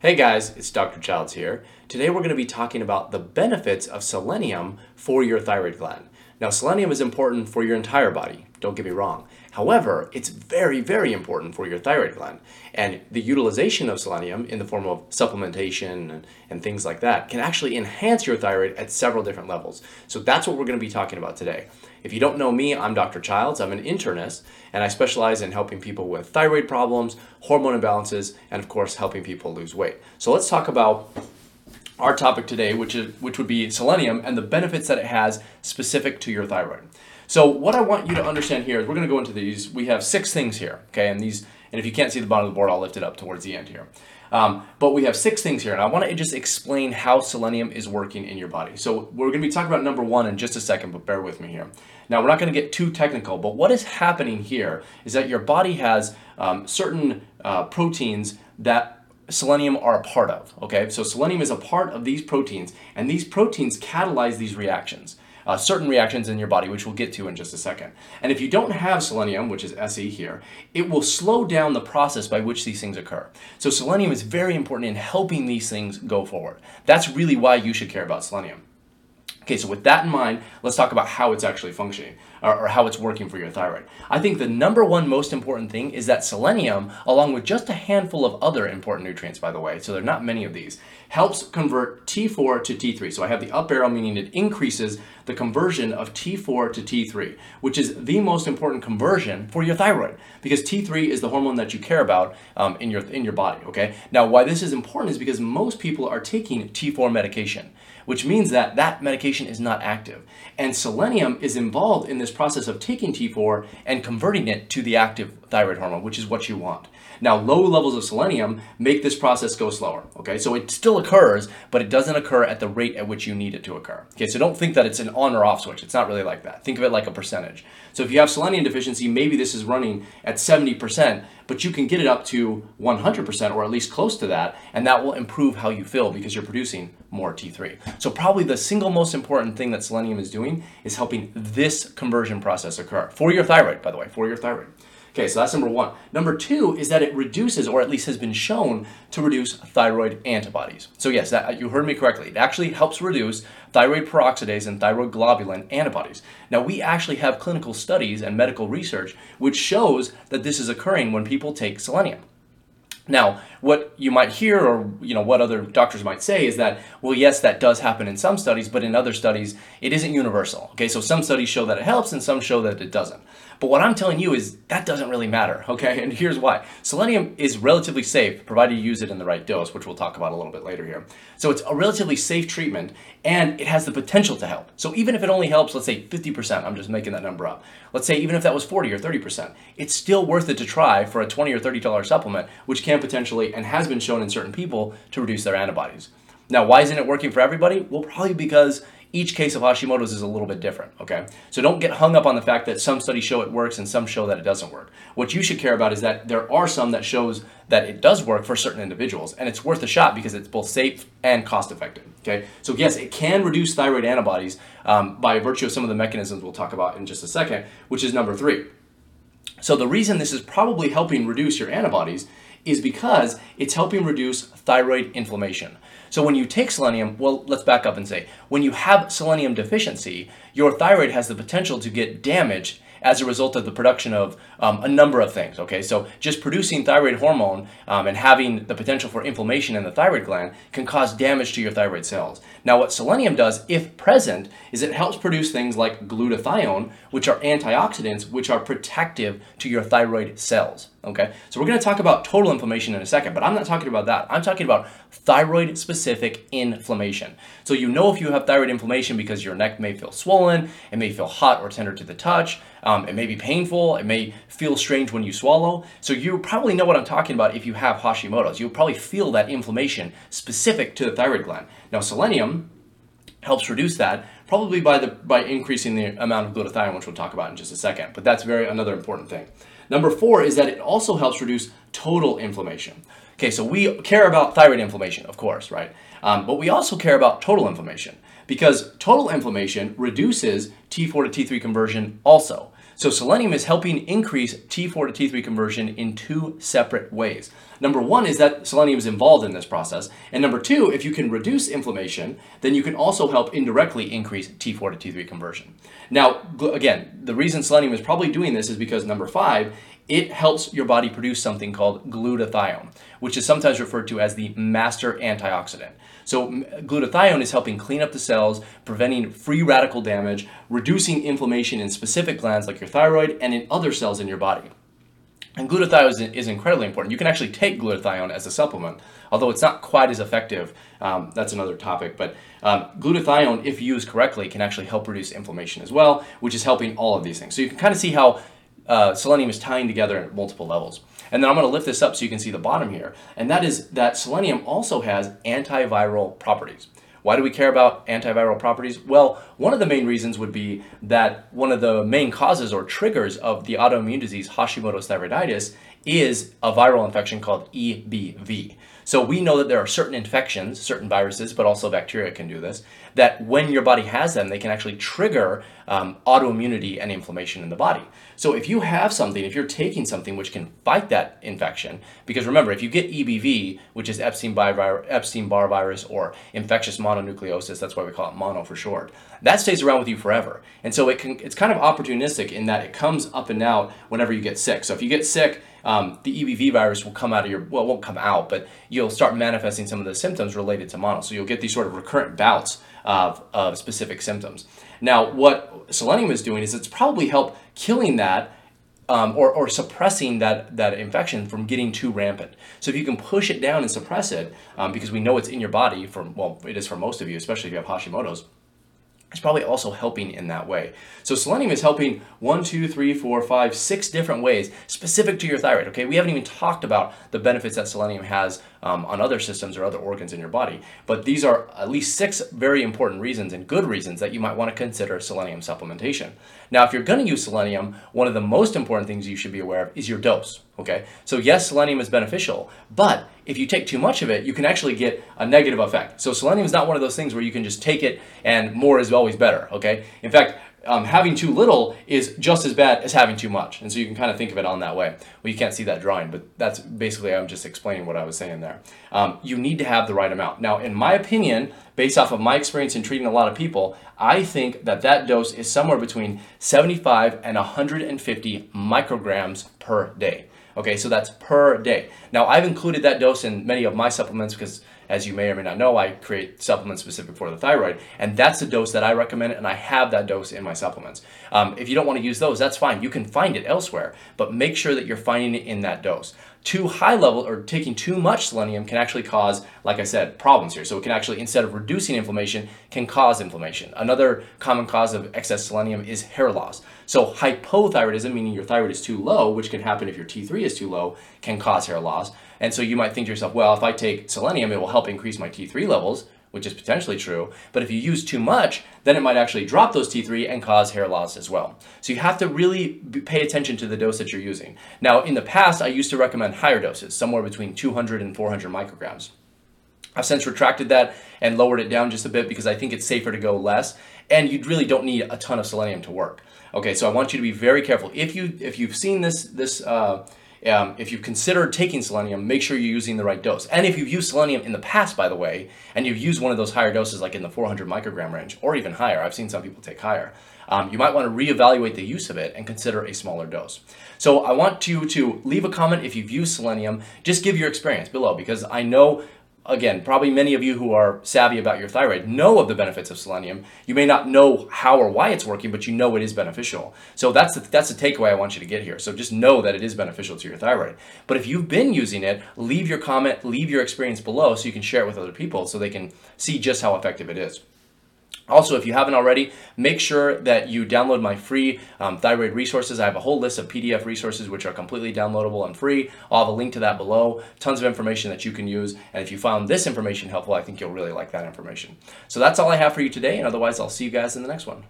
Hey guys, it's Dr. Childs here. Today we're going to be talking about the benefits of selenium for your thyroid gland. Now, selenium is important for your entire body, don't get me wrong. However, it's very, very important for your thyroid gland. And the utilization of selenium in the form of supplementation and, and things like that can actually enhance your thyroid at several different levels. So that's what we're going to be talking about today. If you don't know me, I'm Dr. Childs. I'm an internist, and I specialize in helping people with thyroid problems, hormone imbalances, and of course, helping people lose weight. So let's talk about our topic today, which is which would be selenium and the benefits that it has specific to your thyroid. So what I want you to understand here is we're going to go into these. We have six things here, okay? And these, and if you can't see the bottom of the board, I'll lift it up towards the end here. Um, but we have six things here, and I want to just explain how selenium is working in your body. So we're going to be talking about number one in just a second, but bear with me here. Now we're not going to get too technical, but what is happening here is that your body has um, certain uh, proteins that selenium are a part of. Okay, so selenium is a part of these proteins, and these proteins catalyze these reactions. Uh, certain reactions in your body, which we'll get to in just a second. And if you don't have selenium, which is Se here, it will slow down the process by which these things occur. So selenium is very important in helping these things go forward. That's really why you should care about selenium. Okay, so with that in mind, let's talk about how it's actually functioning or, or, how it's working for your thyroid. I think the number one most important thing is that selenium, along with just a handful of other important nutrients, by the way, so there are not many of these, helps convert T4 to T3. So I have the up arrow meaning it increases the conversion of T4 to T3, which is the most important conversion for your thyroid because T3 is the hormone that you care about um, in your in your body. Okay. Now, why this is important is because most people are taking T4 medication which means that that medication is not active. And selenium is involved in this process of taking T4 and converting it to the active thyroid hormone, which is what you want. Now, low levels of selenium make this process go slower, okay? So it still occurs, but it doesn't occur at the rate at which you need it to occur. Okay, so don't think that it's an on or off switch. It's not really like that. Think of it like a percentage. So if you have selenium deficiency, maybe this is running at 70%, but you can get it up to 100% or at least close to that, and that will improve how you feel because you're producing more T3. So probably the single most important thing that selenium is doing is helping this conversion process occur for your thyroid, by the way, for your thyroid. Okay, so that's number one. Number two is that it reduces, or at least has been shown to reduce thyroid antibodies. So yes, that, you heard me correctly. It actually helps reduce thyroid peroxidase and thyroglobulin antibodies. Now we actually have clinical studies and medical research which shows that this is occurring when people take selenium. Now, what you might hear or you know what other doctors might say is that well yes that does happen in some studies but in other studies it isn't universal okay so some studies show that it helps and some show that it doesn't but what i'm telling you is that doesn't really matter okay? And here's why. Selenium is relatively safe provided you use it in the right dose which we'll talk about a little bit later here. So it's a relatively safe treatment and it has the potential to help. So even if it only helps let's say 50% i'm just making that number up. Let's say even if that was 40 or 30% it's still worth it to try for a 20 or 30 dollar supplement which can potentially and has been shown in certain people to reduce their antibodies. Now, why isn't it working for everybody? Well, probably because each case of Hashimoto's is a little bit different, okay? So don't get hung up on the fact that some studies show it works and some show that it doesn't work. What you should care about is that there are some that shows that it does work for certain individuals and it's worth a shot because it's both safe and cost effective, okay? So yes, it can reduce thyroid antibodies um, by virtue of some of the mechanisms we'll talk about in just a second, which is number three. So the reason this is probably helping reduce your antibodies is because it's helping reduce thyroid inflammation. So when you take selenium, well, let's back up and say, when you have selenium deficiency, your thyroid has the potential to get damaged as a result of the production of um, a number of things. Okay, so just producing thyroid hormone um, and having the potential for inflammation in the thyroid gland can cause damage to your thyroid cells. Now, what selenium does, if present, is it helps produce things like glutathione, which are antioxidants, which are protective to your thyroid cells. Okay, so we're going to talk about total inflammation in a second, but I'm not talking about that. I'm talking about thyroid specific inflammation. So you know if you have thyroid inflammation because your neck may feel swollen, it may feel hot or tender to the touch, um, it may be painful, it may feel strange when you swallow. So you probably know what I'm talking about if you have Hashimoto's. You'll probably feel that inflammation specific to the thyroid gland. Now selenium helps reduce that probably by the by increasing the amount of glutathione, which we'll talk about in just a second. But that's very another important thing. Number four is that it also helps reduce total inflammation. Okay, so we care about thyroid inflammation, of course, right? Um, but we also care about total inflammation because total inflammation reduces T4 to T3 conversion also. So selenium is helping increase T4 to T3 conversion in two separate ways. Number one is that selenium is involved in this process. And number two, if you can reduce inflammation, then you can also help indirectly increase T4 to T3 conversion. Now, again, the reason selenium is probably doing this is because number five, it helps your body produce something called glutathione, which is sometimes referred to as the master antioxidant. So glutathione is helping clean up the cells, preventing free radical damage, reducing inflammation in specific glands like your thyroid and in other cells in your body. And glutathione is, incredibly important. You can actually take glutathione as a supplement, although it's not quite as effective. Um, that's another topic. But um, glutathione, if used correctly, can actually help reduce inflammation as well, which is helping all of these things. So you can kind of see how uh, selenium is tying together at multiple levels. And then I'm going to lift this up so you can see the bottom here. And that is that selenium also has antiviral properties. Why do we care about antiviral properties? Well, one of the main reasons would be that one of the main causes or triggers of the autoimmune disease Hashimoto's thyroiditis is a viral infection called EBV. So we know that there are certain infections, certain viruses, but also bacteria can do this, that when your body has them, they can actually trigger um, autoimmunity and inflammation in the body. So if you have something, if you're taking something which can fight that infection, because remember, if you get EBV, which is Epstein-Barr virus or infectious mononucleosis, that's why we call it mono for short, that stays around with you forever. And so it can, it's kind of opportunistic in that it comes up and out whenever you get sick. So if you get sick, um, the EBV virus will come out of your, well, won't come out, but you'll start manifesting some of the symptoms related to mono. So you'll get these sort of recurrent bouts of, of specific symptoms. Now, what selenium is doing is it's probably help killing that um, or, or suppressing that, that infection from getting too rampant. So if you can push it down and suppress it, um, because we know it's in your body, from well, it is for most of you, especially if you have Hashimoto's, it's probably also helping in that way. So selenium is helping one, two, three, four, five, six different ways specific to your thyroid. Okay, we haven't even talked about the benefits that selenium has um, on other systems or other organs in your body, but these are at least six very important reasons and good reasons that you might want to consider selenium supplementation. Now, if you're going to use selenium, one of the most important things you should be aware of is your dose. Okay, so yes, selenium is beneficial, but if you take too much of it, you can actually get a negative effect. So selenium is not one of those things where you can just take it and more is always better. Okay, in fact, um, having too little is just as bad as having too much. And so you can kind of think of it on that way. Well, you can't see that drawing, but that's basically, I'm just explaining what I was saying there. Um, you need to have the right amount. Now, in my opinion, based off of my experience in treating a lot of people, I think that that dose is somewhere between 75 and 150 micrograms per day. Okay, so that's per day. Now, I've included that dose in many of my supplements because as you may or may not know, I create supplements specific for the thyroid, and that's the dose that I recommend, and I have that dose in my supplements. Um, if you don't want to use those, that's fine. You can find it elsewhere, but make sure that you're finding it in that dose. Too high level or taking too much selenium can actually cause, like I said, problems here. So it can actually, instead of reducing inflammation, can cause inflammation. Another common cause of excess selenium is hair loss. So hypothyroidism, meaning your thyroid is too low, which can happen if your T3 is too low, can cause hair loss. And so you might think to yourself, well, if I take selenium, it will help increase my T3 levels, which is potentially true. But if you use too much, then it might actually drop those T3 and cause hair loss as well. So you have to really pay attention to the dose that you're using. Now, in the past, I used to recommend higher doses, somewhere between 200 and 400 micrograms. I've since retracted that and lowered it down just a bit because I think it's safer to go less, and you really don't need a ton of selenium to work. Okay, so I want you to be very careful. If you if you've seen this this uh, um, if you've considered taking selenium, make sure you're using the right dose. And if you've used selenium in the past, by the way, and you've used one of those higher doses, like in the 400 microgram range, or even higher, I've seen some people take higher, um, you might want to reevaluate the use of it and consider a smaller dose. So I want you to leave a comment if you've used selenium. Just give your experience below because I know again, probably many of you who are savvy about your thyroid know of the benefits of selenium. You may not know how or why it's working, but you know it is beneficial. So that's the, that's the takeaway I want you to get here. So just know that it is beneficial to your thyroid. But if you've been using it, leave your comment, leave your experience below so you can share it with other people so they can see just how effective it is. Also, if you haven't already, make sure that you download my free um, thyroid resources. I have a whole list of PDF resources which are completely downloadable and free. I'll have a link to that below. Tons of information that you can use. And if you found this information helpful, I think you'll really like that information. So that's all I have for you today. And otherwise, I'll see you guys in the next one.